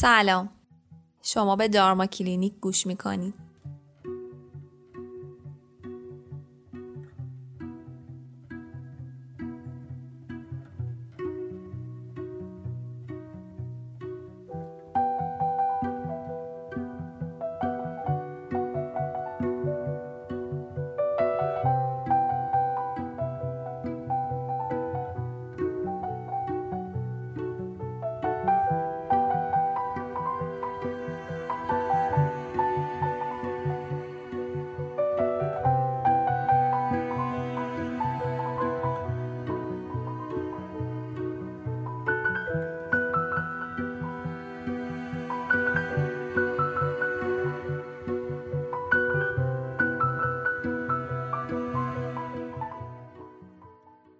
سلام. شما به دارما کلینیک گوش می‌کنید.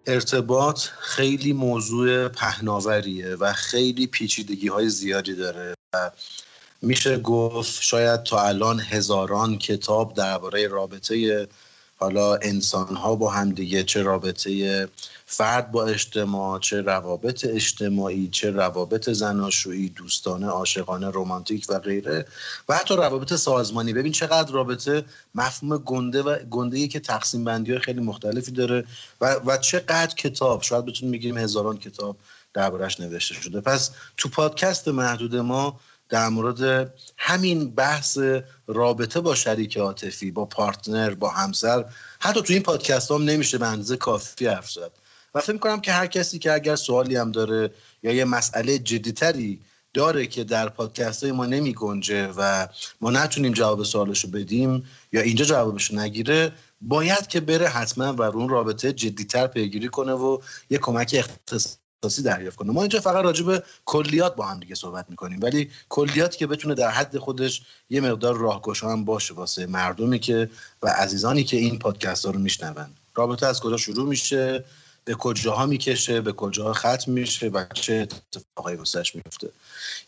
ارتباط خیلی موضوع پهناوریه و خیلی پیچیدگی های زیادی داره و میشه گفت شاید تا الان هزاران کتاب درباره رابطه حالا انسان ها با همدیگه چه رابطه فرد با اجتماع چه روابط اجتماعی چه روابط زناشویی دوستانه عاشقانه رمانتیک و غیره و حتی روابط سازمانی. ببین چقدر رابطه مفهوم گنده و گنده که تقسیم بندی های خیلی مختلفی داره و, و چقدر کتاب شاید بتونیم بگیم هزاران کتاب دربارش نوشته شده. پس تو پادکست محدود ما در مورد همین بحث رابطه با شریک عاطفی با پارتنر با همسر حتی تو این پادکست هم نمیشه به اندازه کافی حرف زد. و فکر می‌کنم که هر کسی که اگر سوالی هم داره یا یه مسئله جدیتری داره که در پادکست های ما نمی گنجه و ما نتونیم جواب سوالش رو بدیم یا اینجا جوابش نگیره باید که بره حتما و اون رابطه جدیتر پیگیری کنه و یه کمک اختصاصی دریافت کنه. ما اینجا فقط راجع به کلیات با هم دیگه صحبت می‌کنیم. ولی کلیاتی که بتونه در حد خودش یه مقدار راهگشا هم باشه واسه مردمی که و عزیزانی که این پادکست ها رو میشنون. رابطه از کجا شروع میشه؟ به کجاها می‌کشه؟ به کجاها ختم میشه؟ و چه اتفاقایی واسش میفته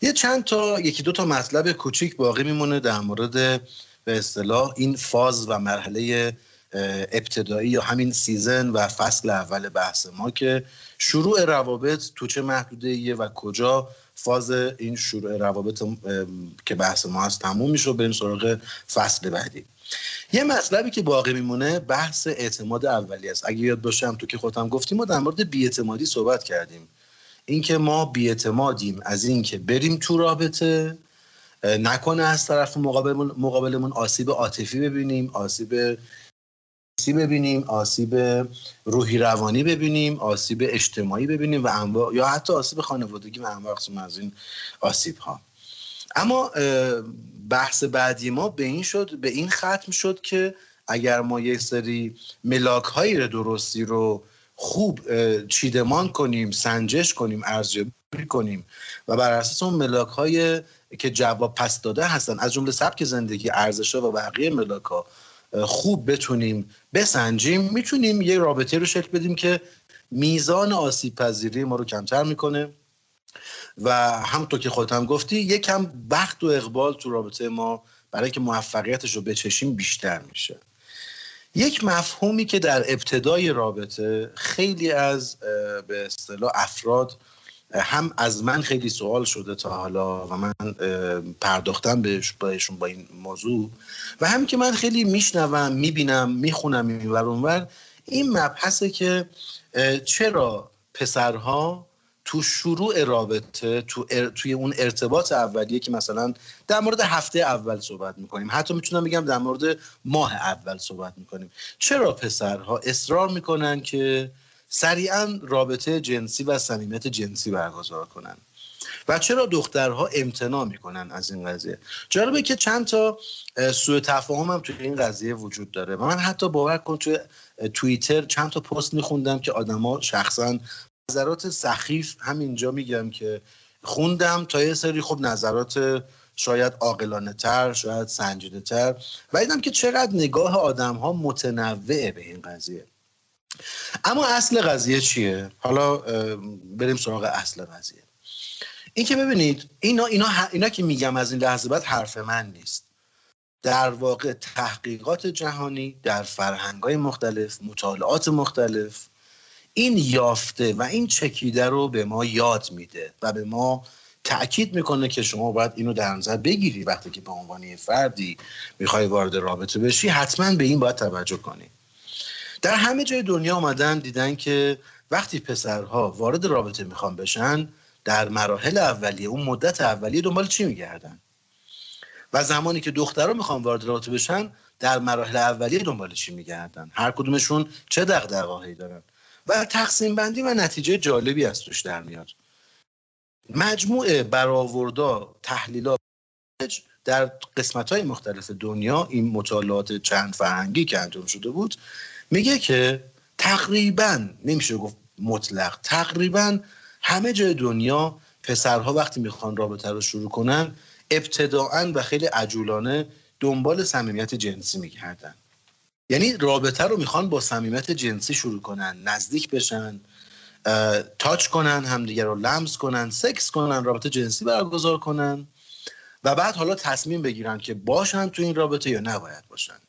یه چند تا یکی دو تا مطلب کوچیک باقی میمونه در مورد به اصطلاح این فاز و مرحله ابتدایی یا همین season و فصل اول بحث ما که شروع روابط تو چه محدوده و کجا فاز این شروع روابط که بحث ما هست تموم میشه و بریم سراغ فصل بعدی. یه مطلبی که باقی میمونه بحث اعتماد اولی است. اگه یاد باشم تو که خودم گفتیم ما در مورد بیاعتمادی صحبت کردیم. اینکه ما بیاعتمادیم از اینکه بریم تو رابطه نکنه از طرف مقابلمون, مقابلمون آسیب عاطفی ببینیم آسیب آسیب ببینیم آسیب روحی روانی ببینیم آسیب اجتماعی ببینیم و انواع یا حتی آسیب خانوادگی و انواع از این آسیب ها اما بحث بعدی ما به این شد به این ختم شد که اگر ما یک سری ملاک های درستی رو خوب چیدمان کنیم سنجش کنیم ارزیابی کنیم و بر اساس اون ملاک های که جواب پس داده هستن از جمله سبک زندگی ارزش و بقیه ملاک ها خوب بتونیم بسنجیم می‌تونیم یه رابطه رو شکل بدیم که میزان آسیب پذیری ما رو کمتر می‌کنه. و همونطور که خودت هم گفتی یکم وقت و اقبال تو رابطه ما برای که موفقیتش رو بچشیم بیشتر میشه. یک مفهومی که در ابتدای رابطه خیلی از به اصطلاح افراد هم از من خیلی سوال شده تا حالا و من پرداختم بهش بهشون با این موضوع. و هم که من خیلی میشنوم می‌بینم می‌خونم این اونور این مبحثه که چرا پسرها تو شروع رابطه تو توی اون ارتباط اولیه که مثلا در مورد هفته اول صحبت می‌کنیم حتی می‌تونم بگم در مورد ماه اول صحبت می‌کنیم چرا پسرها اصرار می‌کنن که سریعا رابطه جنسی و صمیمیت جنسی برگزار کنن. و چرا دخترها امتناع می‌کنن از این قضیه؟ جالبه که چند تا سوء تفاهم هم توی این قضیه وجود داره. و من حتی باور کن توی توییتر چند تا پست میخوندم که آدما شخصا نظرات سخیف همینجا میگم که خوندم تا یه سری خب نظرات شاید عاقلانه تر شاید سنجیده تر. و دیدم که چقدر نگاه آدم ها متنوعه به این قضیه. اما اصل قضیه چیه؟ حالا بریم سراغ اصل قضیه. این که ببینید اینا, اینا, اینا که میگم از این لحظه بعد حرف من نیست. در واقع تحقیقات جهانی در فرهنگ مختلف مطالعات مختلف این یافته و این چکیده رو به ما یاد میده و به ما تاکید می‌کنه که شما باید اینو در نظر بگیری. وقتی که به عنوان فردی می‌خوای وارد رابطه بشی حتما به این باید توجه کنی. در همه جای دنیا آمدن دیدن که وقتی پسرها وارد رابطه می‌خوان بشن در مراحل اولیه اون مدت اولیه دنبال چی میگردن؟ و زمانی که دخترها می‌خوان وارد رابطه بشن در مراحل اولیه دنبال چی میگردن؟ هر کدومشون چه دغدغه‌هایی دارن؟ و تقسیم بندی و نتیجه جالبی از توش در میاد. مجموعه برآوردا تحلیلات در قسمت های مختلف دنیا این مطالعات چند فرهنگی که انجام شده بود میگه که تقریبا نمیشه گفت مطلق تقریبا همه جای دنیا پسرها وقتی می‌خوان رابطه رو شروع کنن ابتداعا و خیلی عجولانه دنبال صمیمیت جنسی میگردن. یعنی رابطه رو می‌خوان با صمیمیت جنسی شروع کنن نزدیک بشن تاچ کنن همدیگه رو لمس کنن سکس کنن رابطه جنسی برگزار کنن و بعد حالا تصمیم بگیرن که باشن تو این رابطه یا نباید باشن.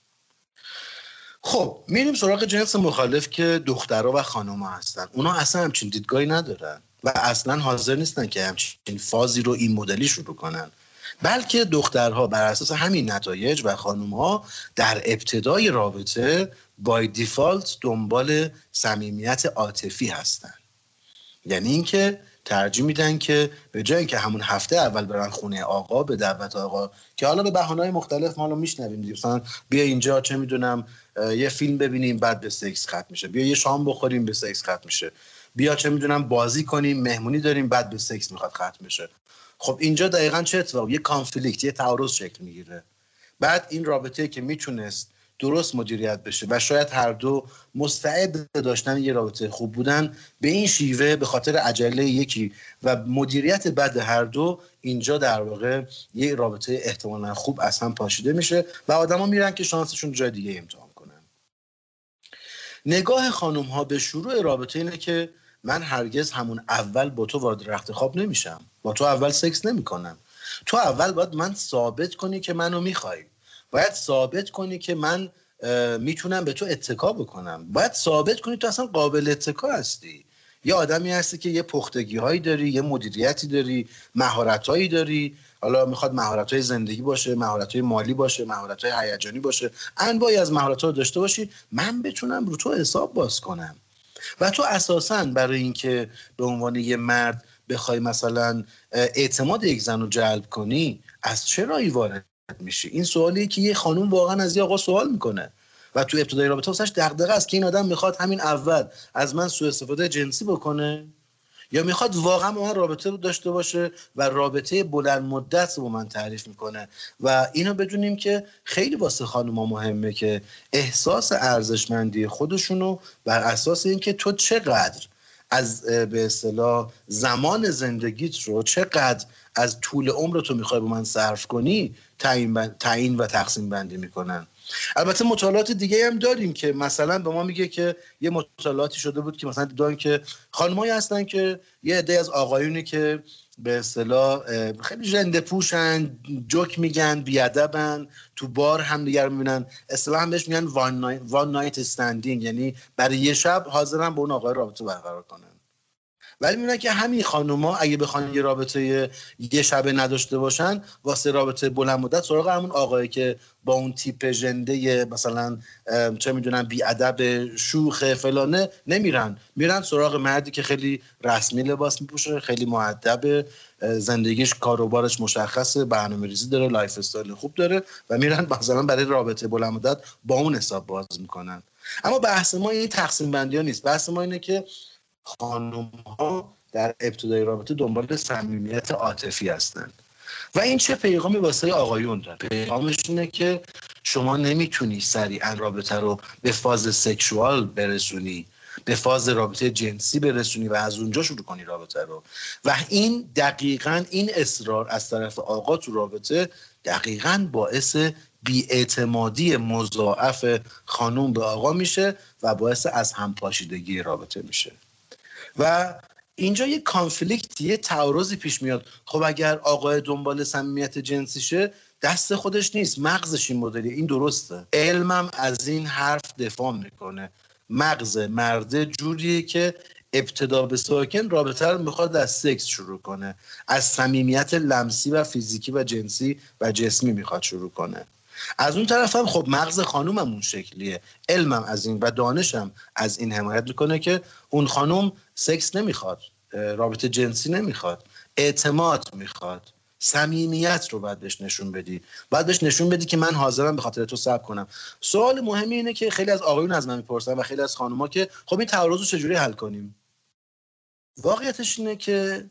خب میریم سراغ جنس مخالف که دخترها و خانوما هستن. اونا اصلا همچین دیدگاهی ندارن و اصلا حاضر نیستن که همچین فازی رو این مدلی شروع کنن. بلکه دخترها بر اساس همین نتایج و خانومها در ابتدای رابطه بای دیفالت دنبال صمیمیت عاطفی هستن. یعنی اینکه ترجیح میدن که به جای اینکه همون هفته اول برن خونه آقا به دعوت آقا که حالا به بهانه‌های مختلف ما رو میشنویم مثلا بیا اینجا چه می‌دونم یه فیلم ببینیم بعد به سکس ختم میشه. بیا یه شام بخوریم به سکس ختم میشه. بیا چه می‌دونم بازی کنیم مهمونی داریم بعد به سکس می‌خواد ختم بشه. خب اینجا دقیقا چه اتفاق؟ یه کانفلیکت یه تعارض شکل می‌گیره. بعد این رابطه که می‌تونست درست مدیریت بشه و شاید هر دو مستعد داشتن یه رابطه خوب بودن به این شیوه به خاطر عجله یکی و مدیریت بد هر دو اینجا در واقع یه رابطه احتمالا خوب از هم پاشیده میشه و آدما میرن که شانسشون جای دیگه امتحان کنن. نگاه خانم ها به شروع رابطه اینه که من هرگز همون اول با تو وارد رخت خواب نمیشم. با تو اول سکس نمی‌کنم. تو اول باید من ثابت کنی که منو می‌خوای. باید ثابت کنی که من می‌تونم به تو اتکا بکنم. باید ثابت کنی تو اصلا قابل اتکا هستی. یه آدمی هستی که یه پختگی هایی داری یه مدیریتی داری مهارت هایی داری. حالا می‌خواد مهارت های زندگی باشه مهارت های مالی باشه مهارت های هیجانی باشه. انواعی از مهارت رو داشته باشی من بتونم رو تو حساب باز کنم. و تو اساسا برای اینکه به عنوان یه مرد بخوای مثلا اعتماد یک زن رو جلب کنی از چه رایی وارد میشی. این سوالی که یه خانوم واقعا از یه آقا سوال می‌کنه و تو ابتدای رابطه واسش دغدغه است که این آدم می‌خواد همین اول از من سوء استفاده جنسی بکنه یا می‌خواد واقعا با من رابطه داشته باشه و رابطه بلند مدت با من تعریف می‌کنه. و اینو بدونیم که خیلی واسه خانوما مهمه که احساس ارزشمندی خودشونو بر اساس اینکه تو چقدر از به اصطلاح زمان زندگیت رو چقدر از طول عمر تو می‌خوای با من صرف کنی تعیین و تقسیم بندی می‌کنن. البته مطالعات دیگه هم داریم که مثلا به ما میگه که یه مطالعاتی شده بود که مثلا دیدن که خانمایی هستن که یه عده از آقایونی که به اصطلاح خیلی ژنده پوشن جوک میگن بیادبن تو بار هم دیگر می‌بینن. اصطلاح هم بهش میگن وان نایت استندینگ یعنی برای یه شب حاضرن با اون آقای رابطه برقرار کنن. ولی می‌بینن که همین خانوما اگه بخوان یه رابطه یه شبه نداشته باشن واسه رابطه بلند مدت سراغ همون آقایی که با اون تیپ ژنده مثلا چه می‌دونن بی ادب شوخ فلانه نمیرن. میرن سراغ مردی که خیلی رسمی لباس میپوشه خیلی معدب زندگیش کاروبارش مشخصه برنامه ریزی داره lifestyle خوب داره و میرن مثلا برای رابطه بلند مدت با اون حساب باز می‌کنن. اما بحث ما این تقسیم بندی ها نیست. بحث ما اینه که خانم ها در ابتدای رابطه دنبال صمیمیت عاطفی هستند. و این چه پیغامی واسه آقایون داره پیغامش اینه که شما نمی‌تونی سریعا رابطه رو به فاز sexual برسونی به فاز رابطه جنسی برسونی و از اونجا شروع کنی رابطه رو. و این دقیقا این اصرار از طرف آقا تو رابطه دقیقا باعث بیاعتمادی مضاعف خانوم به آقا میشه و باعث از همپاشیدگی رابطه میشه. و اینجا یه کانفلیکت یه تعارضی پیش میاد. خب اگر آقای دنبال صمیمیت جنسیشه دست خودش نیست. مغزش این مدلی این درسته. علمم از این حرف دفاع می‌کنه. مغز مرده جوریه که ابتدا به ساکن رابطه رو می‌خواد از سکس شروع کنه. از صمیمیت لمسی و فیزیکی و جنسی و جسمی می‌خواد شروع کنه. از اون طرف هم خب مغز خانومم اون شکلیه. علمم از این و دانشم از این حمایت می‌کنه که اون خانوم سکس نمی‌خواد رابطه جنسی نمی‌خواد اعتماد می‌خواد صمیمیت رو باید بهش نشون بدی. باید بهش نشون بدی که من حاضرم به خاطر تو صبر کنم. سوال مهمی اینه که خیلی از آقایون از من می‌پرسن و خیلی از خانوما که خب این تعارض رو چجوری حل کنیم؟ واقعیتش اینه که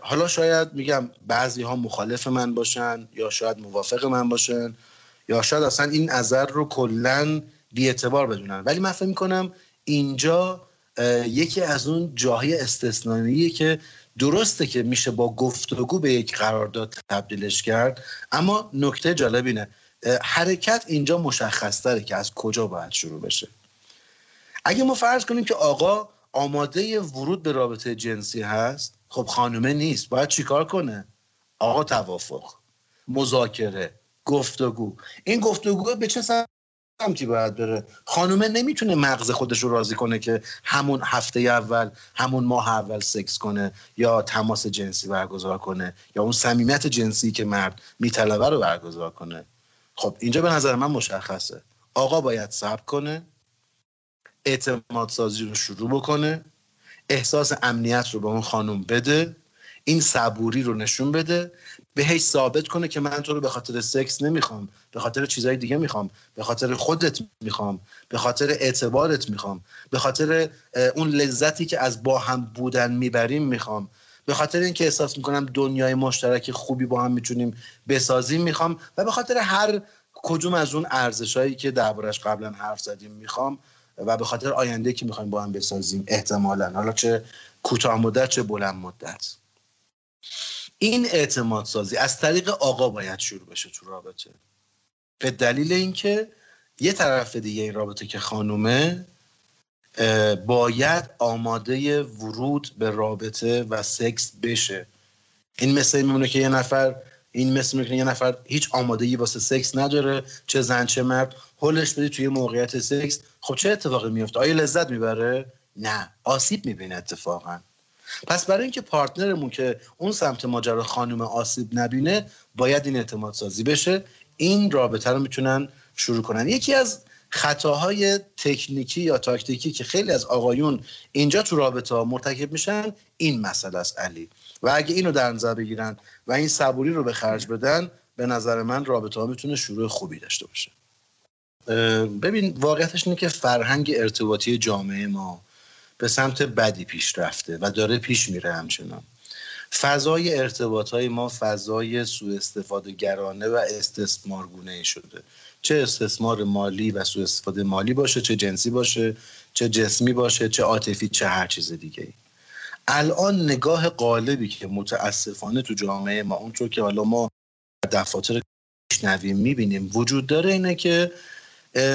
حالا شاید میگم بعضی ها مخالف من باشن یا شاید موافق من باشن یا شاید اصلا این نظر رو کلا بیاعتبار بدونن. ولی من فکر می‌کنم اینجا یکی از اون جاهای استثنائیه که درسته که میشه با گفتگو به یک قرارداد تبدیلش کرد اما نکته جالب اینه. حرکت اینجا مشخص تره که از کجا باید شروع بشه. اگه ما فرض کنیم که آقا آماده ورود به رابطه جنسی هست خب خانومه نیست باید چیکار کنه؟ آقا توافق مذاکره گفتگو. این گفتگو به چه سمتی باید بره؟ خانومه نمی‌تونه مغز خودش رو راضی کنه که همون هفته اول همون ماه اول سکس کنه یا تماس جنسی برگزار کنه یا اون صمیمیت جنسی که مرد میطلبه رو برگزار کنه. خب اینجا به نظر من مشخصه. آقا باید صبر کنه اعتماد سازی رو شروع بکنه احساس امنیت رو به اون خانم بده این صبوری رو نشون بده بهش ثابت کنه که من تو رو به خاطر سکس نمی‌خوام به خاطر چیزهای دیگه می‌خوام به خاطر خودت می‌خوام به خاطر اعتبارت می‌خوام به خاطر اون لذتی که از با هم بودن می‌بریم می‌خوام به خاطر اینکه احساس می‌کنم دنیای مشترک خوبی با هم می‌تونیم بسازیم می‌خوام و به خاطر هر کدوم از اون ارزشهایی که دربارش قبلا حرف زدیم می‌خوام و به خاطر آینده که می‌خوایم با هم بسازیم احتمالا. حالا چه کوتاه مدت چه بلند مدت. این اعتماد سازی از طریق آقا باید شروع بشه تو رابطه. به دلیل اینکه یه طرف دیگه این رابطه که خانومه باید آماده ورود به رابطه و سکس بشه. این مثل میمونه که یه نفر این مثل میمونه که یه نفر هیچ آمادگی واسه سکس نداره چه زن چه مرد هلش بدی توی موقعیت سکس. خب چه اتفاقی میفته آیا لذت می‌بره؟ نه آسیب می‌بینه اتفاقا. پس برای اینکه partner مون که اون سمت ماجرا خانم آسیب نبینه باید این اعتماد سازی بشه. این رابطه رو می‌تونن شروع کنن. یکی از خطاهای تکنیکی یا تاکتیکی که خیلی از آقایون اینجا تو رابطه ها مرتکب میشن این مسئله است علی. و اگه اینو در نظر بگیرن و این صبوری رو به خرج بدن به نظر من رابطه ها می‌تونه شروع خوبی داشته باشه. ببین واقعیتش اینه که فرهنگ ارتباطی جامعه ما به سمت بدی پیش رفته و داره پیش میره همچنان. فضای ارتباط های ما فضای سوء استفاده گرانه و استثمارگونه ای شده. چه استثمار مالی و سوء استفاده مالی باشه چه جنسی باشه چه جسمی باشه چه عاطفی چه هر چیز دیگه ای. الان نگاه قالبی که متاسفانه تو جامعه ما اونطور که حالا ما دفاتر میشنویم می‌بینیم وجود داره اینه که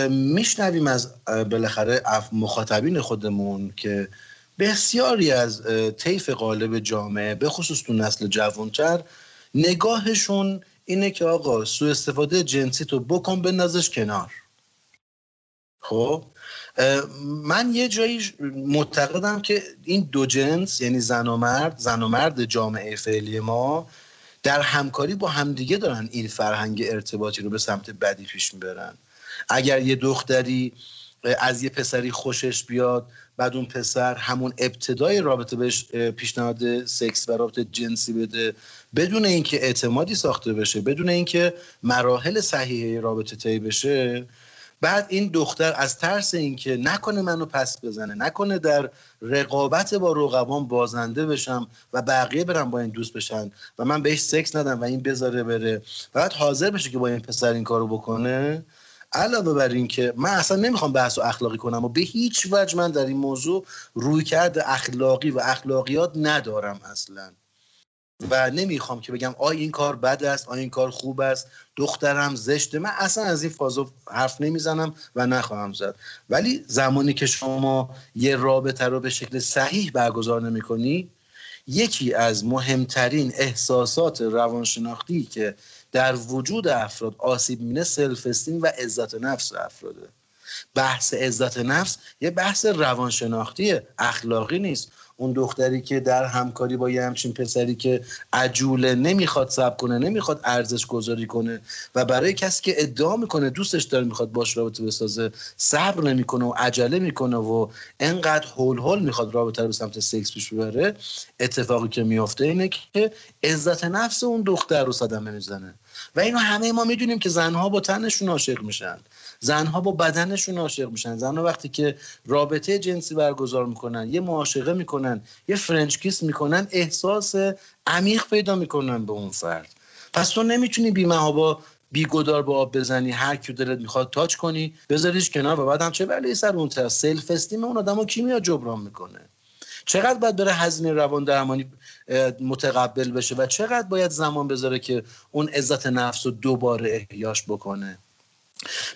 میشنویم از بالاخره مخاطبین خودمون که بسیاری از طیف قالب جامعه به خصوص تو نسل جوانتر نگاهشون اینه که آقا سوء استفاده جنسی تو بکن بندازش کنار. خب من یه جایی معتقدم که این دو جنس یعنی زن و مرد زن و مرد جامعه فعلی ما در همکاری با همدیگه دارن این فرهنگ ارتباطی رو به سمت بدی پیش می‌برن. اگر یه دختری از یه پسری خوشش بیاد بعد اون پسر همون ابتدای رابطه بهش پیشنهاد سکس و رابطه جنسی بده بدون اینکه اعتمادی ساخته بشه بدون اینکه مراحل صحیحه رابطه طی بشه بعد این دختر از ترس اینکه نکنه منو پس بزنه نکنه در رقابت با رقبان بازنده بشم و بقیه برم با این دوست بشن و من بهش سکس ندم و این بذاره بره بعد حاضر بشه که با این پسر این کارو بکنه. علاوه بر این که من اصلا نمی‌خوام بحث اخلاقی کنم و به هیچ وجه من در این موضوع روی کرد اخلاقی و اخلاقیات ندارم اصلا. و نمی‌خوام که بگم آی این کار بد است آی این کار خوب است دخترم زشته. من اصلا از این فازو حرف نمی‌زنم و نخواهم زد. ولی زمانی که شما یه رابطه رو به شکل صحیح برگزار نمی یکی از مهمترین احساسات روانشناختی که در وجود افراد آسیب می‌بینه self و عزت نفس افراده. بحث عزت نفس یه بحث روانشناختی اخلاقی نیست. اون دختری که در همکاری با یه همچین پسری که عجوله نمی‌خواد سب کنه نمی‌خواد ارزش گذاری کنه و برای کسی که ادعا می‌کنه دوستش داره می‌خواد باش رابطه بسازه صبر نمی‌کنه و عجله می‌کنه و انقدر هول هول می‌خواد رابطه رو به سمت سکس پیش ببره اتفاقی که میافته اینه که عزت نفس اون دختر رو صدمه می‌زنه. و اینو همه ما می‌دونیم که زنها با تنشون عاشق میشن. زنها با بدنشون عاشق میشن. زنها وقتی که رابطه جنسی برگزار می‌کنن یه معاشقه می‌کنن یه French kiss می‌کنن احساس عمیق پیدا می‌کنن به اون فرد. پس تو نمی‌تونی بی با بیگدار به آب بزنی هر کی دلت می‌خواد touch کنی بذاریش کنار و بعدم چه بلایی سر اون طرف؟ self-esteem اون آدمو کی میاد جبران می‌کنه؟ چقدر باید بره هزینه روان درمانی متقبل بشه و چقدر باید زمان بذاره که اون عزت نفس رو دوباره احیاش بکنه؟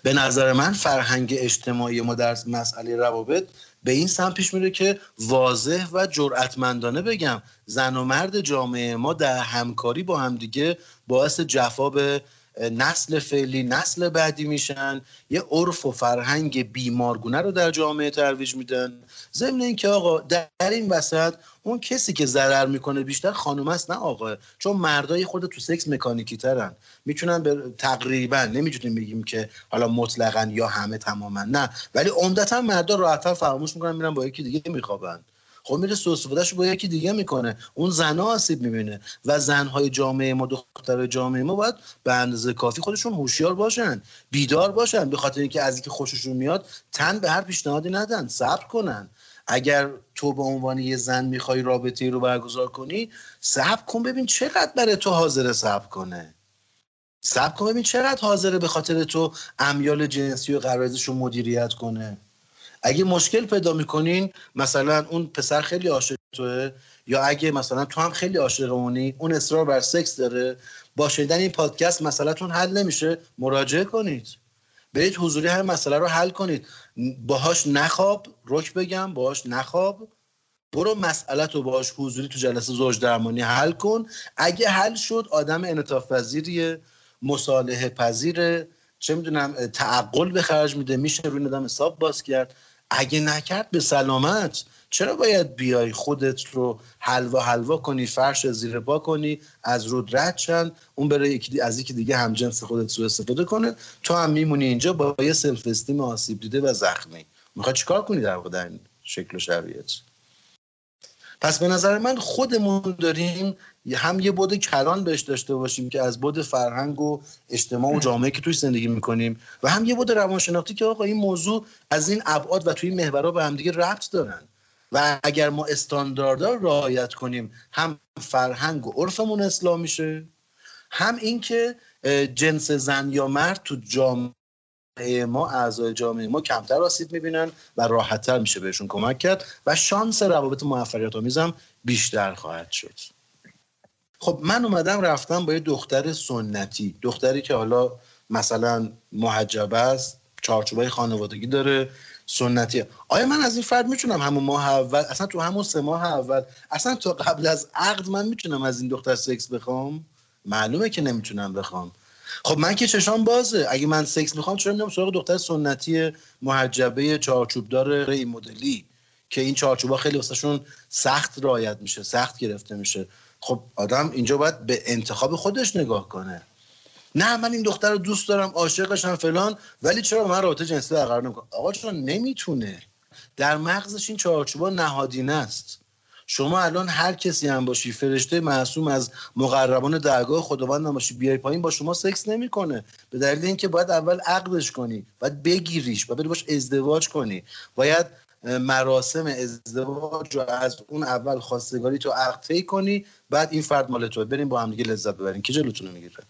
به نظر من فرهنگ اجتماعی ما در مسئله روابط به این سمت پیش میره که واضح و جرأتمندانه بگم زن و مرد جامعه ما در همکاری با همدیگه باعث جفا نسل فعلی نسل بعدی میشن. یه عرف و فرهنگ بیمارگونه رو در جامعه ترویج میدن. ضمن اینکه آقا در این وسط اون کسی که ضرر می‌کنه بیشتر خانم است نه آقا. چون مردای خود تو سکس مکانیکی ترن. می‌تونن به تقریبا نمی‌تونیم بگیم که حالا مطلقا یا همه تماما نه. ولی عمدتا مردا راحتتر فراموش می‌کنن میرن با یکی دیگه میخوابن. خب میره سو استفادهش با یکی دیگه می‌کنه. اون زنا آسیب می‌بینه. و زنهای جامعه ما دختر جامعه ما باید به اندازه کافی خودشون هوشیار باشن بیدار باشن. به خاطر اینکه از اینکه خوششون میاد تن به هر پیشنهادی ندن صبر کنن. اگر تو به عنوان یه زن می‌خوای رابطه رو برگزار کنی صبر کن ببین چقدر برای تو حاضر صبر کنه. صبر کن ببین چقدر حاضره به خاطر تو امیال جنسی و قرارزش رو مدیریت کنه. اگه مشکل پیدا می‌کنین مثلا اون پسر خیلی عاشق توه یا اگه مثلا تو هم خیلی عاشق اونی اون اصرار بر سکس داره با شنیدن این پادکست مسئلهتون حل نمیشه. مراجعه کنید. برید حضوری هر مسئله رو حل کنید. باهاش نخواب رک بگم باهاش نخواب. برو مسئله تو باهاش حضوری تو جلسه زوج درمانی حل کن. اگه حل شد آدم انعطاف پذیریه مصالحه پذیره. چه می‌دونم تعقل به خرج میده میشه روی آدم حساب باز کرد. اگه نکرد به سلامت. چرا باید بیای خودت رو حلوا حلوا کنی فرش زیر پا کنی از رود رد چند اون بره یکی از یکی دیگه هم جنس خودت سو استفاده کنه تو هم میمونی اینجا با یه سلف استیم آسیب دیده و زخمی. می‌خوای چیکار کنی در واقع در این شکل و شرایط؟ پس به نظر من خودمون داریم هم یه بود کلان بهش داشته باشیم که از بود فرهنگ و اجتماع و جامعه که توی زندگی می‌کنیم و هم یه بود روانشناختی که آقا این موضوع از این ابعاد و توی این محورها به همدیگه ربط دارن. و اگر ما استانداردها رعایت کنیم هم فرهنگ و عرفمون اصلاح میشه هم اینکه جنس زن یا مرد تو جامعه ما اعضای جامعه ما کمتر آسیب می‌بینن و راحتتر میشه بهشون کمک کرد و شانس روابط موفقیت آمیزم بیشتر خواهد شد. خب من اومدم رفتم با یه دختر سنتی دختری که حالا مثلا محجبه است چارچوبای خانوادگی داره سنتی. آیا من از این فرد می‌تونم همون ماه اول اصلا تو همون سه ماه اول اصلا تو قبل از عقد من می‌تونم از این دختر سکس بخوام؟ معلومه که نمی‌تونم بخوام. خب من که چشام بازه. اگه من سکس می‌خوام چرا میام سراغ دختر سنتی محجبه چارچوبدار این مدلی؟ که این چارچوبا خیلی واسهشون سخت رعایت میشه سخت گرفته میشه. خب آدم اینجا باید به انتخاب خودش نگاه کنه. نه من این دختر رو دوست دارم عاشقشم فلان ولی چرا من رابطه جنسی برقرار نمی‌کنم آقا چرا نمی‌تونه؟ در مغزش این چارچوبا نهادینه است. شما الان هر کسی هم باشی فرشته معصوم از مقربان درگاه خداوند هم باشی بیای پایین با شما سکس نمی‌کنه. به دلیل اینکه باید اول عقدش کنی باید بگیریش باید باش ازدواج کنی. باید مراسم ازدواج رو از اون اول خواستگاری تو عقد کنی بعد این فرد مال تو بریم با هم دیگه لذت ببریم. که جلوتون می‌گیره؟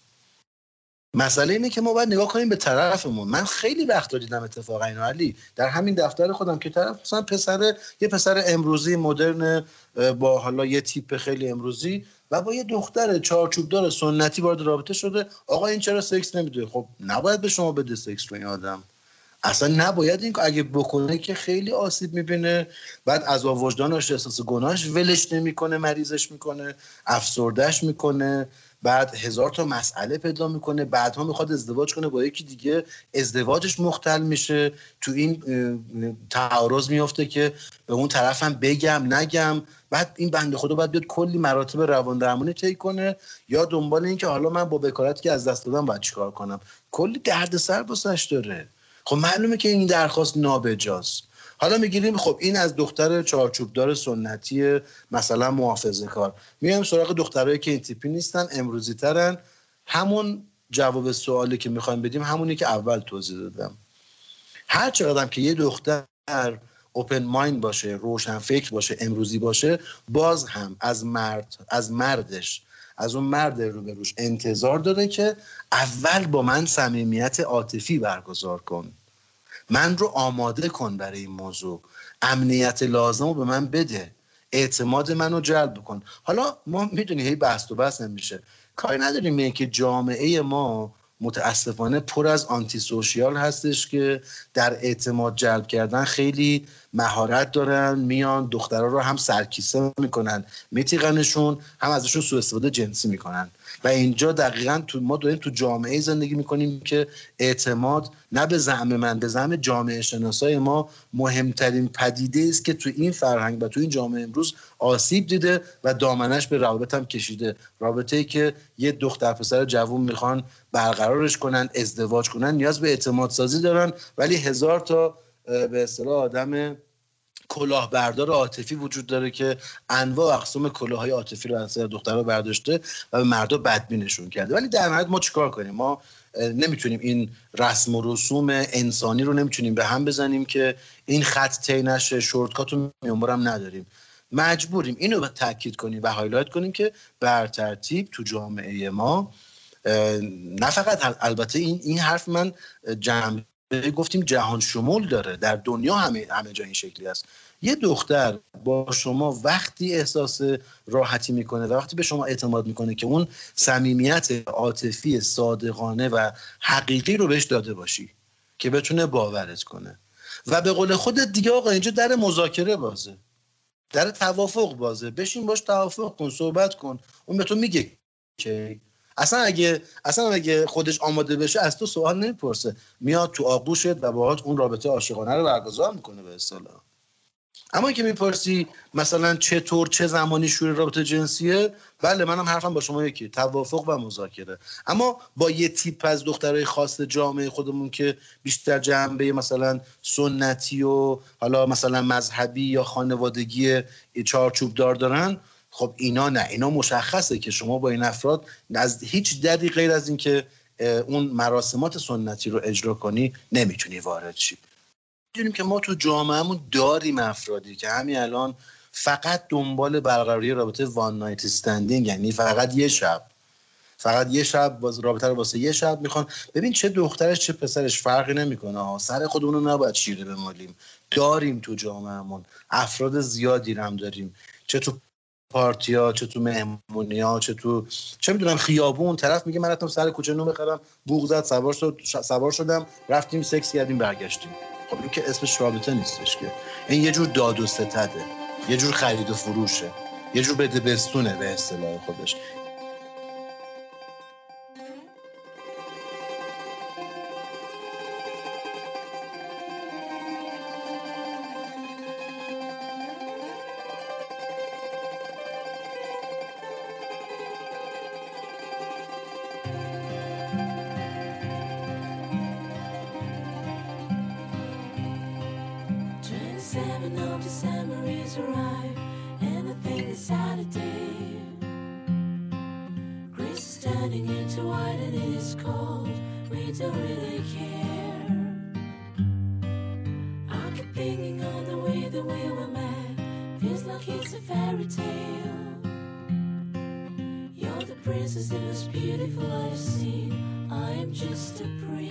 مسئله اینه که ما باید نگاه کنیم به طرفمون. من خیلی وقت دیدم اتفاقا اینو علی. در همین دفتر خودم که طرف مثلا پسر یه پسر امروزی مدرن با حالا یه تیپ خیلی امروزی و با یه دختر چارچوبدار سنتی وارد رابطه شده. آقا این چرا سکس نمیده؟ خب نباید به شما بده سکس رو این آدم. اصلا نباید این اگه بکنه که خیلی آسیب می‌بینه. بعد از وجدانش احساس گناهش ولش نمی‌کنه مریضش می‌کنه افسردش می‌کنه. بعد هزار تا مسئله پیدا می‌کنه بعدها می‌خواد ازدواج کنه با یکی دیگه ازدواجش مختل میشه. تو این تعارض میفته که به اون طرفم بگم نگم. بعد این بنده خدا باید بیاد کلی مراتب روان درمانی طی کنه یا دنبال این که حالا من با بکارتی که از دست دادم باید چیکار کنم؟ کلی دردسر واسش داره. خب معلومه که این درخواست نابجاست. حالا می‌گیریم خب این از دختر چارچوبدار سنتی مثلا محافظه کار. میایم سراغ دخترایی که این تیپی نیستن امروزی ترن. همون جواب سوالی که می‌خوایم بدیم همونی که اول توضیح دادم. هر چقدر که یه دختر اوپن مایند باشه روشن فکر باشه امروزی باشه باز هم از مرد از مردش از اون مرد روبروش انتظار داره که اول با من صمیمیت عاطفی برگزار کن. من رو آماده کن برای این موضوع. امنیت لازم رو به من بده. اعتماد منو جلب کن. حالا ما می‌دونی هی بحث و بحث نمیشه. کاری نداریم که جامعه ما متاسفانه پر از آنتی سوشیال هستش که در اعتماد جلب کردن خیلی مهارت دارن میان دخترها رو هم سرکیسه می‌کنن میتیقنشون هم ازشون سوء استفاده جنسی می‌کنن. و اینجا دقیقا تو ما داریم تو جامعه زندگی می‌کنیم که اعتماد نه به زعم من به زعم جامعه شناسای ما مهمترین پدیده است که تو این فرهنگ و تو این جامعه امروز آسیب دیده و دامنش به روابط هم کشیده. رابطه ای که یه دختر پسر جوون می‌خوان برقرارش کنن ازدواج کنن نیاز به اعتماد سازی دارن ولی هزار تا به اصطلاح آدم کلاهبردار عاطفی وجود داره که انواع اقسام کلاهای عاطفی رو از دخترها برداشته و به مردا بدبینشون کرده. ولی در نهایت ما چیکار کنیم؟ ما نمی‌تونیم این رسم و رسوم انسانی رو نمی‌تونیم به هم بزنیم که این خط طی نشه shortcut و میانبرم نداریم. مجبوریم. اینو تاکید کنیم و highlight کنیم که به هر ترتیب تو جامعه ما نه فقط البته این این حرف من جمع گفتیم جهان شمول داره. در دنیا همه همه جا این شکلی است یه دختر با شما وقتی احساس راحتی می‌کنه و وقتی به شما اعتماد می‌کنه که اون صمیمیت عاطفی صادقانه و حقیقی رو بهش داده باشی که بتونه باورت کنه. و به قول خودت دیگه آقا اینجا در مذاکره بازه. در توافق بازه. بشین باش توافق کن صحبت کن. اون به تو میگه که اصلا اگه اصلا اگه خودش آماده بشه از تو سوال نمی‌پرسه. میاد تو آغوشت و باهات اون رابطه عاشقانه رو برگزار می‌کنه به اصطلاح. اما که می‌پرسی مثلا چطور چه زمانی شروع رابطه جنسیه بله منم حرفم با شما یکی. توافق و مذاکره. اما با یه تیپ از دخترای خاص جامعه خودمون که بیشتر جنبه مثلا سنتی و حالا مثلا مذهبی یا خانوادگی چارچوب دار دارن خب اینا نه. اینا مشخصه که شما با این افراد از هیچ دری غیر از اینکه اون مراسمات سنتی رو اجرا کنی نمی‌تونی وارد شی. می‌دونیم که ما تو جامعهمون داریم افرادی که همین الان فقط دنبال برقراری رابطه وان نایت استندینگ یعنی فقط یه شب. فقط یه شب باز رابطه رو واسه یه شب می‌خوان. ببین چه دخترش چه پسرش فرقی نمی‌کنه سر خودمون رو نباید شیره بمالیم. داریم تو جامعهمون. افراد زیادی هم داریم. چه تو پارتیا چه تو مهمونی ها چه تو چه می‌دونم خیابون. طرف میگه من رفتم سر کوچه نو بخرم بوق زد سوار شد سوار شدم رفتیم سکس کردیم برگشتیم. خب این که اسمش رابطه نیستش که. این یه جور داد و ستده یه جور خرید و فروشه یه جور بده بستونه به اصطلاح خودش. Saturday. Grace is turning into white and it is cold. We don't really care. I keep thinking on the way that we were met. Feels like it's a fairy tale. You're the princess, the most beautiful I've seen. I am just a prince.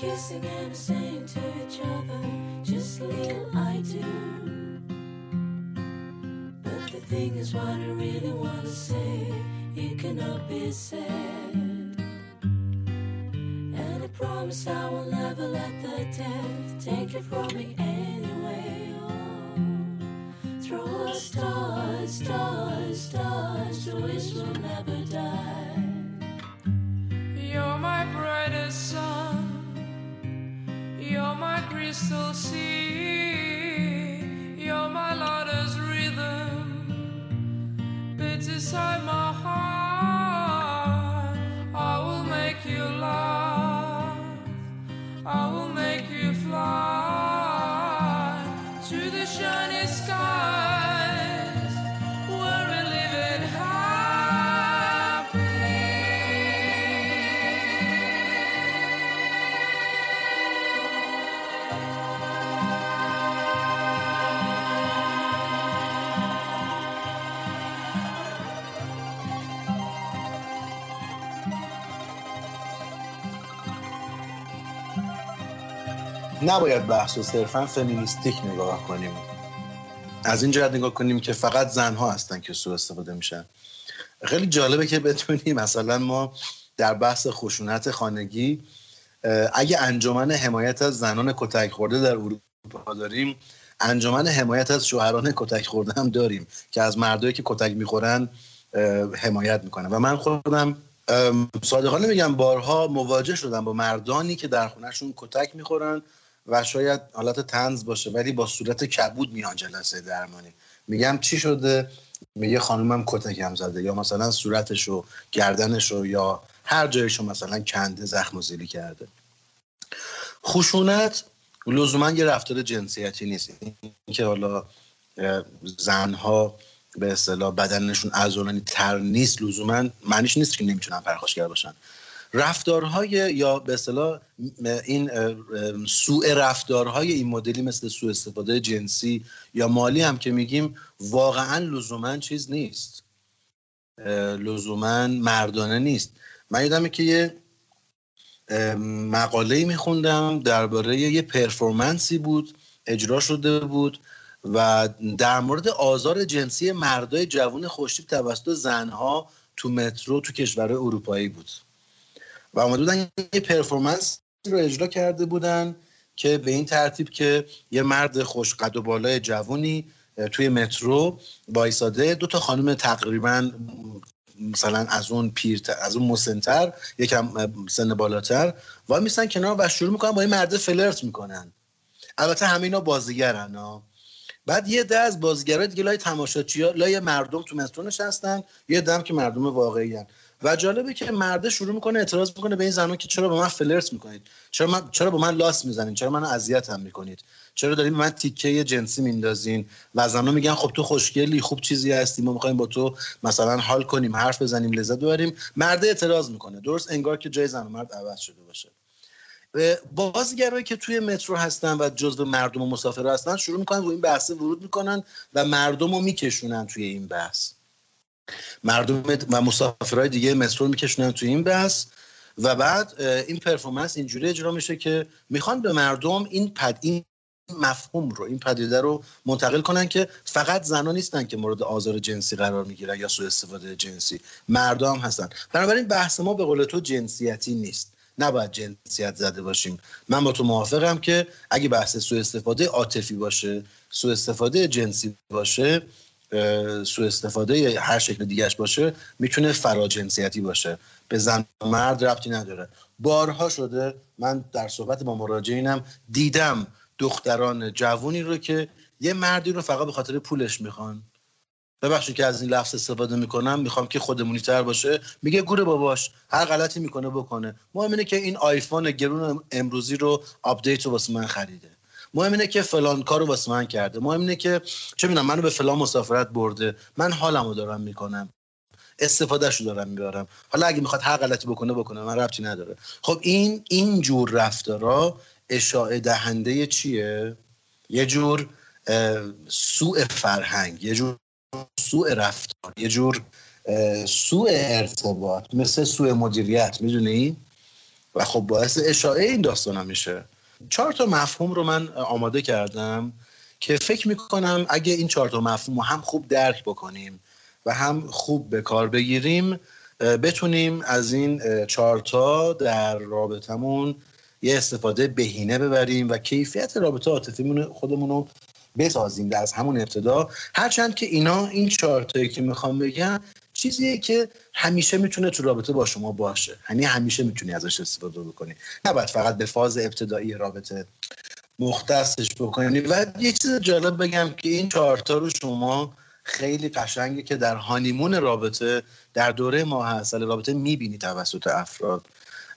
Kissing and saying to each other, just little I do. But the thing is, what I really want to say, it cannot be said. And I promise I will never let the death take it from me نباید بحث و صرفا فمینیستیک نگاه کنیم. از این جهت نگاه کنیم که فقط زنها هستن که سوء استفاده میشن. خیلی جالبه که بتونیم مثلا ما در بحث خشونت خانگی اگه انجمن حمایت از زنان کتک خورده در اروپا داریم انجمن حمایت از شوهران کتک خورده هم داریم که از مردایی که کتک می‌خورن حمایت می‌کنن. و من خودم صادقانه میگم بارها مواجه شدم با مردانی که در خونهشون کتک می‌خورن و شاید حالت تنز باشه ولی با صورت کبود میان جلسه درمانی. میگم چی شده؟ میگه خانومم کتکم زده یا مثلا صورتشو گردنشو یا هر جایشو مثلا کنده زخم و زیلی کرده. خشونت لزوما یه رفتار جنسیتی نیست. اینکه حالا زنها به اصطلاح بدنشون ازولانی تر نیست لزوما معنیش نیست که نمی‌تونن پرخاشگر باشن. رفتارهای یا به اصطلاح این سوء رفتارهای این مدلی مثل سوء استفاده جنسی یا مالی هم که میگیم واقعا لزوما چیز نیست. لزوما مردانه نیست. من یادمه که یه مقاله میخوندم درباره یه پرفورمنسی بود اجرا شده بود و در مورد آزار جنسی مردای جوان خوشتیپ توسط زنها تو مترو تو کشور اروپایی بود. و آمده بودن یه پرفورمنس رو اجرا کرده بودن که به این ترتیب که یه مرد خوش قد و بالای جوونی توی مترو وایساده. دو تا خانم تقریبا مثلا از اون پیر از اون مسنتر یکم سن بالاتر وای میسن کنار و شروع می‌کنن با این مرد فلرت می‌کنن. البته همه اینا بازیگرن ها بعد یه ده از بازیگرای دیگه لای تماشاچی لای مردم تو مترو نشستن. یه دم که مردم واقعی هن. و جالبه که مرده شروع می‌کنه اعتراض می‌کنه به این زنان که چرا با من فلرت می‌کنید؟ چرا من چرا با من لاس می‌زنید؟ چرا من اذیت هم می‌کنید؟ چرا دارین به من تیکه جنسی میندازین؟ و زنان میگن خب تو خوشگلی خوب چیزی هستی ما می‌خوایم با تو مثلا حال کنیم حرف بزنیم لذت ببریم. مرده اعتراض می‌کنه. درست انگار که جای زن و مرد عوض شده باشه. بازیگرایی که توی مترو هستن و جزو مردم و مسافر هستن شروع می‌کنن رو این بحث ورود می‌کنن و مردم رو میکشونن توی این بحث. مردم و مسافرهای دیگه مترو میکشونن توی این بحث و بعد این پرفورمنس اینجوری اجرا میشه که می‌خوان به مردم این پد این مفهوم رو این پدیده رو منتقل کنن که فقط زنان نیستن که مورد آزار جنسی قرار می‌گیرن یا سوء استفاده جنسی. مردم هستن. بنابراین بحث ما به قول تو جنسیتی نیست. نباید جنسیت زده باشیم. من با تو موافقم که اگه بحث سوء استفاده عاطفی باشه سوء استفاده جنسی باشه سوء استفاده هر شکل دیگهش باشه می‌تونه فراجنسیتی باشه. به زن مرد ربطی نداره. بارها شده من در صحبت با مراجعینم دیدم دختران جوونی رو که یه مردی رو فقط به خاطر پولش می‌خوان. ببخشید که از این لفظ استفاده می‌کنم می‌خوام که خودمونی تر باشه. میگه گور باباش هر غلطی می‌کنه بکنه. مهم اینه که این آیفون گرون امروزی رو update رو واسه من خریده. مهم اینه که فلان کارو واسه من کرده. مهم اینه که چه می‌دونم منو به فلان مسافرت برده. من حالمو دارم می‌کنم. استفادهشو دارم می‌برم. حالا اگه می‌خواد هر غلطی بکنه بکنه. من ربطی نداره. خب این این جور رفتارا اشاعه دهنده چیه؟ یه جور سوء فرهنگ یه جور سوء رفتار یه جور سوء ارتباط مثل سوء مدیریت. می‌دونی؟ و خب باعث اشاعه این داستان میشه. چهار تا مفهوم رو من آماده کردم که فکر می‌کنم اگه این چهار تا مفهوم رو هم خوب درک بکنیم و هم خوب به کار بگیریم بتونیم از این چهار تا در رابطمون یه استفاده بهینه ببریم و کیفیت رابطه عاطفیمون خودمون رو بسازیم. در از همون ابتدا هرچند که اینا این چارتایی که می‌خوام بگم چیزیه که همیشه می‌تونه تو رابطه با شما باشه. یعنی همیشه می‌تونی ازش استفاده بکنی. نباید فقط به فاز ابتدایی رابطه مختصش بکنی. و یه چیز جالب بگم که این چهارتا رو شما خیلی قشنگه که در هانیمون رابطه در دوره ماه رابطه می‌بینی توسط افراد.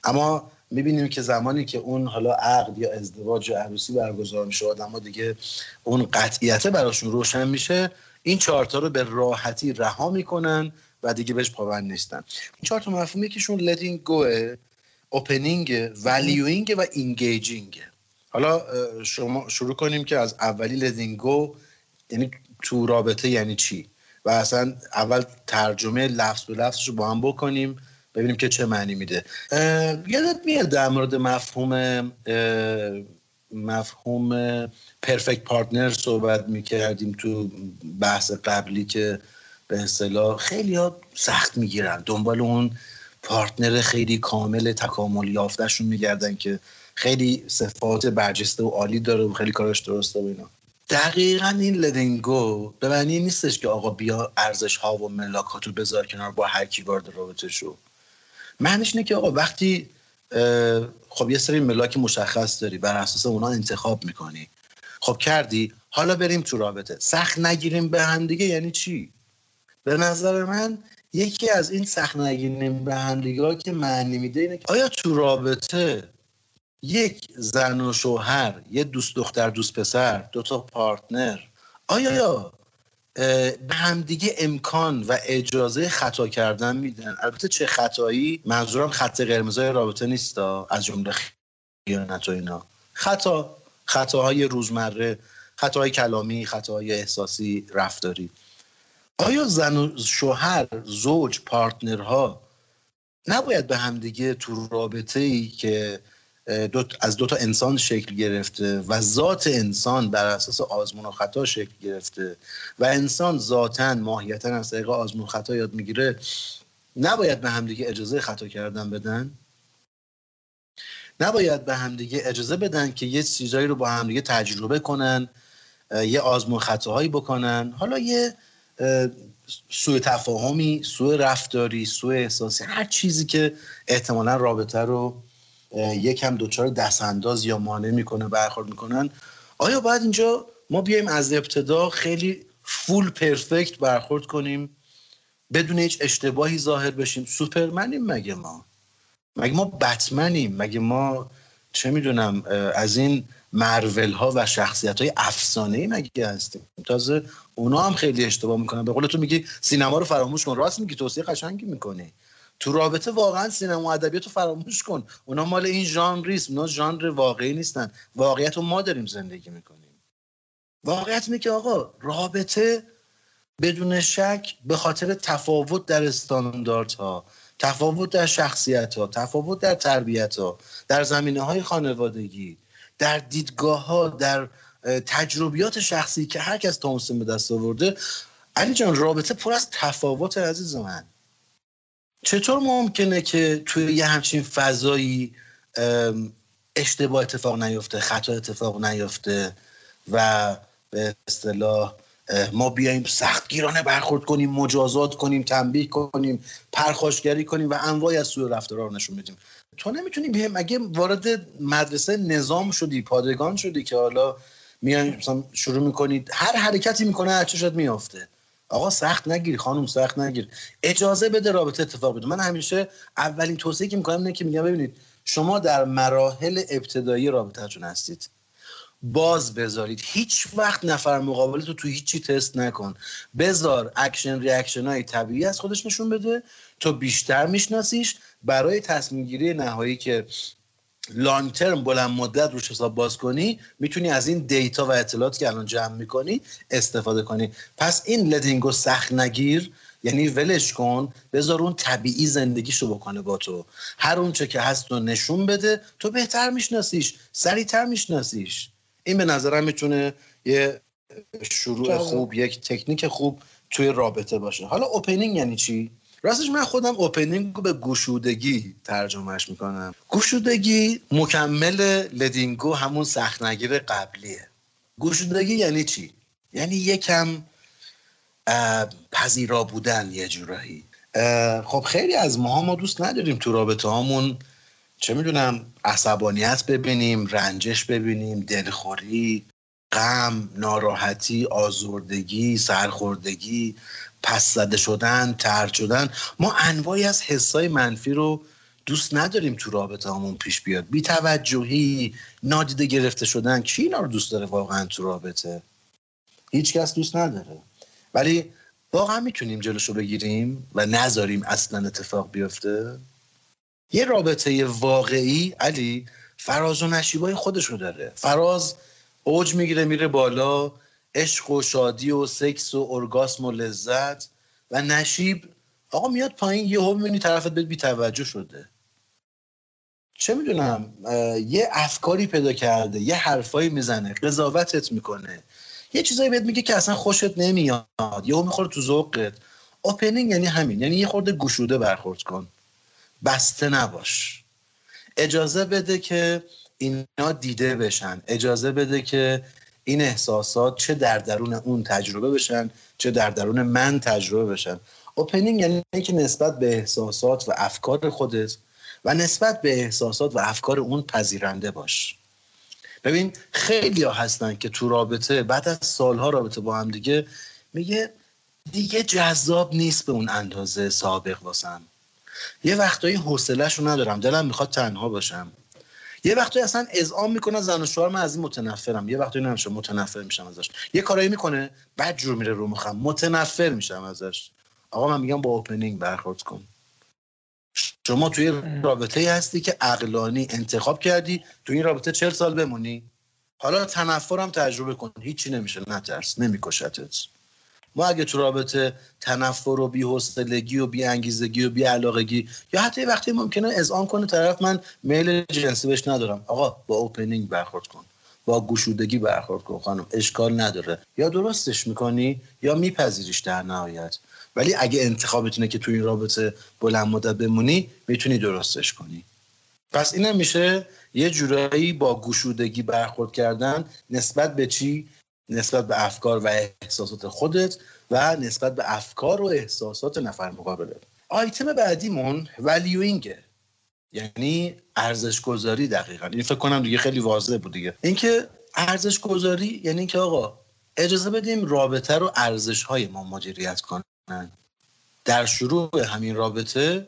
اما می‌بینیم که زمانی که اون حالا عقد یا ازدواج یا عروسی برگزار میشه آدم دیگه اون قطعیته براشون روشن میشه این چهارتا رو به راحتی رها می‌کنن و دیگه بهش پابند نیستن. چهار تا مفهومی کهشون letting go اوپنینگ valuing و engaging حالا شما شروع کنیم که از اولی letting go یعنی تو رابطه یعنی چی؟ و اصلا اول ترجمه لفظ به لفظش رو با هم بکنیم ببینیم که چه معنی میده. یادت میاد در مورد مفهوم مفهوم پرفکت پارتنر صحبت می‌کردیم تو بحث قبلی که به اصطلاح خیلی ها سخت می‌گیرن. دنبال اون پارتنر خیلی کامل تکامل یافتهشون میگردن که خیلی صفات برجسته و عالی داره و خیلی کارش درسته و اینا. دقیقا این لدنگو به معنی نیستش که آقا بیا ارزش ها و ملاکاتو بذار کنار با هر کی وارد رابطه شو. معنیش اینه که آقا وقتی خب یه سری ملاک مشخص داری بر اساس اونا انتخاب می‌کنی. خب کردی حالا بریم تو رابطه. سخت نگیریم به هم دیگه یعنی چی؟ به نظر من یکی از این دیگه ها که معنی میده اینه که آیا تو رابطه یک زن و شوهر یه دوست دختر دوست پسر دو تا پارتنر آیا به همدیگه امکان و اجازه خطا کردن میدن؟ البته چه خطایی؟ منظورم خط قرمزای رابطه نیست از جمله خیانت و اینا. خطا خطاهای روزمره خطاهای کلامی خطاهای احساسی رفتاری. آیا زن و شوهر زوج پارتنرها نباید به همدیگه تو رابطه ای که دو از دو تا انسان شکل گرفته و ذات انسان بر اساس آزمون و خطا شکل گرفته و انسان ذاتا ماهیتا از طریق آزمون و خطا یاد می‌گیره نباید به همدیگه اجازه خطا کردن بدن؟ نباید به همدیگه اجازه بدن که یه چیزایی رو با همدیگه تجربه کنن یه آزمون خطاهایی بکنن؟ حالا یه سوء تفاهمی سوء رفتاری سوء احساسی هر چیزی که احتمالا رابطه رو اه، یکم دچار دستانداز یا مانع می‌کنه برخورد می‌کنن. آیا باید اینجا ما بیایم از ابتدا خیلی فول پرفکت برخورد کنیم بدون هیچ اشتباهی ظاهر بشیم؟ سوپرمنیم مگه ما؟ مگه ما بتمنیم؟ مگه ما چه می‌دونم از این مرول ها و شخصیت های افسانه ای مگه هستیم؟ تازه اونا هم خیلی اشتباه می‌کنن. به قول تو میگی سینما رو فراموش کن. راست میگی توصیه قشنگی می‌کنی. تو رابطه واقعا سینما و ادبیات رو فراموش کن. اونا مال این ژانریست اونا ژانر واقعی نیستن. واقعیت رو ما داریم زندگی می‌کنیم. واقعیت که آقا رابطه بدون شک به خاطر تفاوت در استانداردها تفاوت در شخصیت ها تفاوت در تربیت ها در زمینه های خانوادگی در دیدگاه ها در تجربیات شخصی که هر کس تا اون سن به دست آورده. علی جان رابطه پر از تفاوت عزیز من. چطور ممکنه که توی یه همچین فضایی اشتباه اتفاق نیفته خطا اتفاق نیفته و به اصطلاح ما بیایم سختگیرانه برخورد کنیم مجازات کنیم تنبیه کنیم پرخاشگری کنیم و انواعی از سوء رفتارها رو نشون بدیم. تو نمی‌تونی بیای مگه وارد مدرسه نظام شدی پادگان شدی که حالا مثلا شروع می‌کنید هر حرکتی می‌کنه هر چشات میافته. آقا سخت نگیر خانم سخت نگیر. اجازه بده رابطه اتفاق بده من همیشه اولین توصیه که می‌کنم اینه که میگم ببینید شما در مراحل ابتدایی رابطهتون هستید. باز بذارید. هیچ وقت نفر مقابل تو تو هیچی تست نکن. بذار action reaction های طبیعی از خودش نشون بده. تو بیشتر میشناسیش. برای تصمیم گیری نهایی که long term بلند مدت روش حساب باز کنی می‌تونی از این data و اطلاعاتی که الان جمع می‌کنی استفاده کنی. پس این let it go سخت نگیر. یعنی ولش کن. بذار اون طبیعی زندگیشو بکنه با تو. هر اونچه که هست رو نشون بده. تو بهتر میشناسیش. سریعتر میشناسیش. این به نظرم می‌تونه یه شروع. خوب یک تکنیک خوب توی رابطه باشه. حالا opening یعنی چی؟ راستش من خودم opening رو به گشودگی ترجمهش می‌کنم. گشودگی مکمل let it go همون سختنگیر قبلیه. گشودگی یعنی چی؟ یعنی یکم پذیرا بودن یه جورایی. خب خیلی از ماها ما دوست نداریم تو رابطه هامون چه می‌دونم عصبانیت ببینیم رنجش ببینیم دلخوری غم ناراحتی آزردگی سرخوردگی پس زده شدن ترد شدن. ما انواعی از حسای منفی رو دوست نداریم تو رابطه همون پیش بیاد. بی توجهی نادیده گرفته شدن کی اینا رو دوست داره واقعا تو رابطه؟ هیچ کس دوست نداره. ولی واقعا می‌تونیم جلوشو بگیریم و نذاریم اصلا اتفاق بیفته؟ یه رابطه واقعی علی فراز و نشیبای خودشو داره. فراز اوج می‌گیره میره بالا عشق و شادی و سکس و ارگاسم و لذت. و نشیب آقا میاد پایین یهو می‌بینی طرفت بهت بی توجه شده. چه می‌دونم یه افکاری پیدا کرده یه حرفایی می‌زنه قضاوتت می‌کنه. یه چیزایی بهت میگه که اصلا خوشت نمیاد یهو می‌خوره تو ذوقت. اوپنینگ یعنی همین یعنی یه خورده گشوده برخورد کن. بسته نباش. اجازه بده که اینا دیده بشن. اجازه بده که این احساسات چه در درون اون تجربه بشن چه در درون من تجربه بشن. اوپنینگ یعنی که نسبت به احساسات و افکار خودت و نسبت به احساسات و افکار اون پذیرنده باش. ببین خیلی ها هستن که تو رابطه بعد از سالها رابطه با هم دیگه میگه دیگه جذاب نیست به اون اندازه سابق واسم. یه وقتایی حوصله‌شو ندارم دلم می‌خواد تنها باشم. یه وقتایی اصلا اذعان می‌کنه زن و شوهر من از این متنفرم. یه وقتایی نمیشه متنفر میشم ازش. یه کارایی می‌کنه بعد جور میره رو مخم. متنفر میشم ازش. آقا من میگم با اوپنینگ برخورد کن. شما توی رابطه هستی که عقلانی انتخاب کردی تو این رابطه چل سال بمونی. حالا تنفرم تجربه کن. هیچی نمیشه نترس نمیکشتت. ما اگه تو رابطه تنفر و بی‌حوصلگی و بی‌انگیزگی و بی‌علاقگی یا حتی وقتی ممکنه اذعان کنه طرف من میل جنسی بهش ندارم. آقا با اوپنینگ برخورد کن. با گشودگی برخورد کن خانم. اشکال نداره. یا درستش می‌کنی یا میپذیریش در نهایت. ولی اگه انتخابت اینه که تو این رابطه بلند مدت بمونی می‌تونی درستش کنی. پس اینم میشه یه جورایی با گشودگی برخورد کردن نسبت به چی؟ نسبت به افکار و احساسات خودت و نسبت به افکار و احساسات نفر مقابله آیتم بعدیمون ولیوینگه یعنی ارزش گذاری دقیقا. این فکر کنم دیگه خیلی واضح بود دیگه. اینکه ارزش گذاری یعنی اینکه آقا اجازه بدیم رابطه رو ارزش های ما مدیریت کنن. در شروع همین رابطه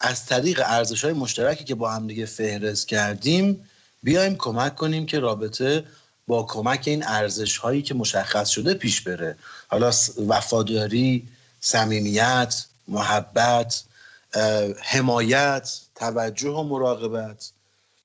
از طریق ارزش های مشترکی که با هم دیگه فهرست کردیم بیایم کمک کنیم که رابطه با کمک این ارزش هایی که مشخص شده پیش بره. حالا وفاداری صمیمیت محبت حمایت توجه و مراقبت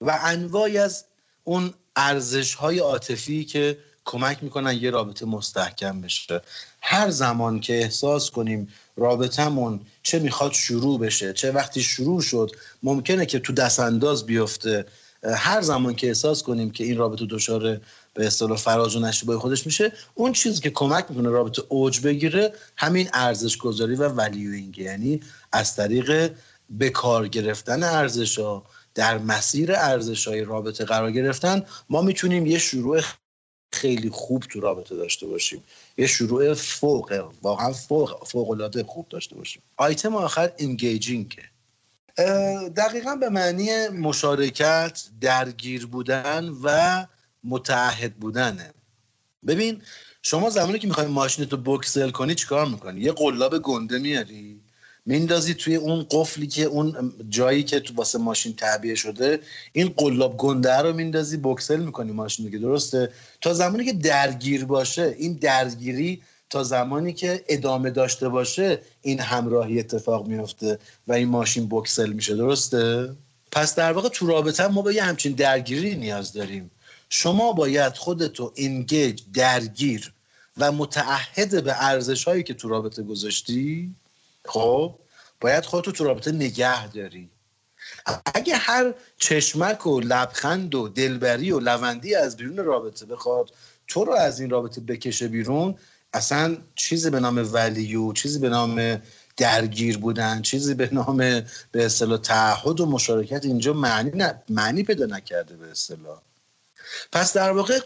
و انواعی از اون ارزش های عاطفی که کمک می‌کنن یه رابطه مستحکم بشه. هر زمان که احساس کنیم رابطمون چه می‌خواد شروع بشه چه وقتی شروع شد ممکنه که تو دست انداز بیفته هر زمان که احساس کنیم که این رابطه دچار به اصطلاح فراز و نشیبای خودش میشه. اون چیزی که کمک می‌کنه رابطه اوج بگیره همین ارزش گذاری و ولیوینگ یعنی از طریق به کار گرفتن ارزش ها در مسیر ارزش های رابطه قرار گرفتن ما می‌تونیم یه شروع خیلی خوب تو رابطه داشته باشیم. یه شروع فوق واقعا فوق فوق العاده خوب داشته باشیم. آیتم آخر انگیجینگه دقیقا به معنی مشارکت درگیر بودن و متعهد بودنه. ببین شما زمانی که می‌خوای ماشینتو بوکسل کنی چیکار می‌کنی؟ یه قلاب گنده میاری میندازی توی اون قفلی که اون جایی که تو واسه ماشین تعبیه شده این قلاب گنده رو میندازی بوکسل می‌کنی ماشین دیگه درسته؟ تا زمانی که درگیر باشه این درگیری تا زمانی که ادامه داشته باشه این همراهی اتفاق میفته و این ماشین بوکسل میشه درسته؟ پس در واقع تو رابطه ما به یه همچین درگیری نیاز داریم. شما باید خودتو انگیج درگیر و متعهد به ارزش هایی که تو رابطه گذاشتی خب؟ باید خودتو تو رابطه نگه داری. اگه هر چشمک و لبخند و دلبری و لوندی از بیرون رابطه بخواد تو رو از این رابطه بکشه بیرون اصلا چیزی به نام ولیو چیزی به نام درگیر بودن چیزی به نام به اصطلاح تعهد و مشارکت اینجا معنی, ن- معنی پیدا نکرده به اصطلاح. پس در واقع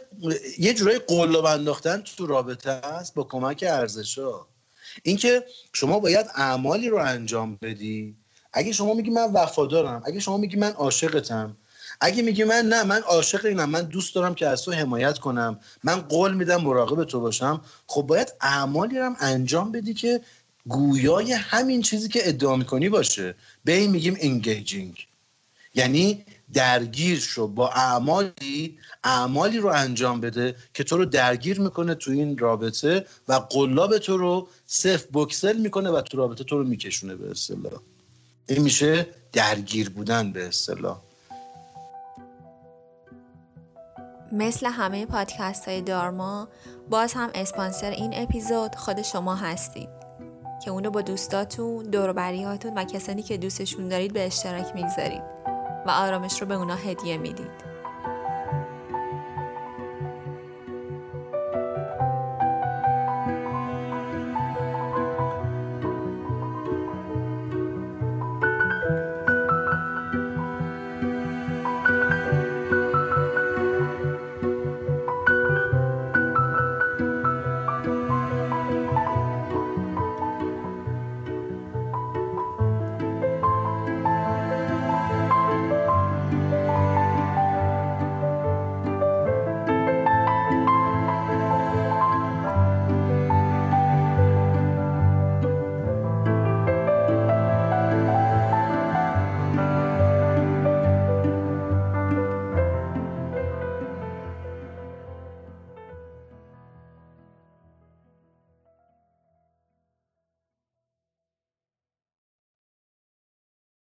یه جورای قلاب انداختن تو رابطه است با کمک ارزشا اینکه شما باید اعمالی رو انجام بدی. اگه شما میگی من وفادارم اگه شما میگی من عاشقتم اگه میگی من نه من عاشق اینم من دوست دارم که از تو حمایت کنم من قول میدم مراقب تو باشم خب باید اعمالی رو انجام بدی که گویای همین چیزی که ادعا می‌کنی باشه. به این میگیم انگیجینگ یعنی درگیر شو. با اعمالی اعمالی رو انجام بده که تو رو درگیر می‌کنه تو این رابطه و قلاب تو رو صفر بکسل می‌کنه و تو رابطه تو رو میکشونه به اصطلاح. این میشه درگیر بودن به اصطلاح. مثل همه پادکست های دارما باز هم اسپانسر این اپیزود خود شما هستید که اونو با دوستاتون، دوروبریاتون و کسانی که دوستشون دارید به اشتراک می‌گذارید. و آرامش رو به اونا هدیه می‌دید.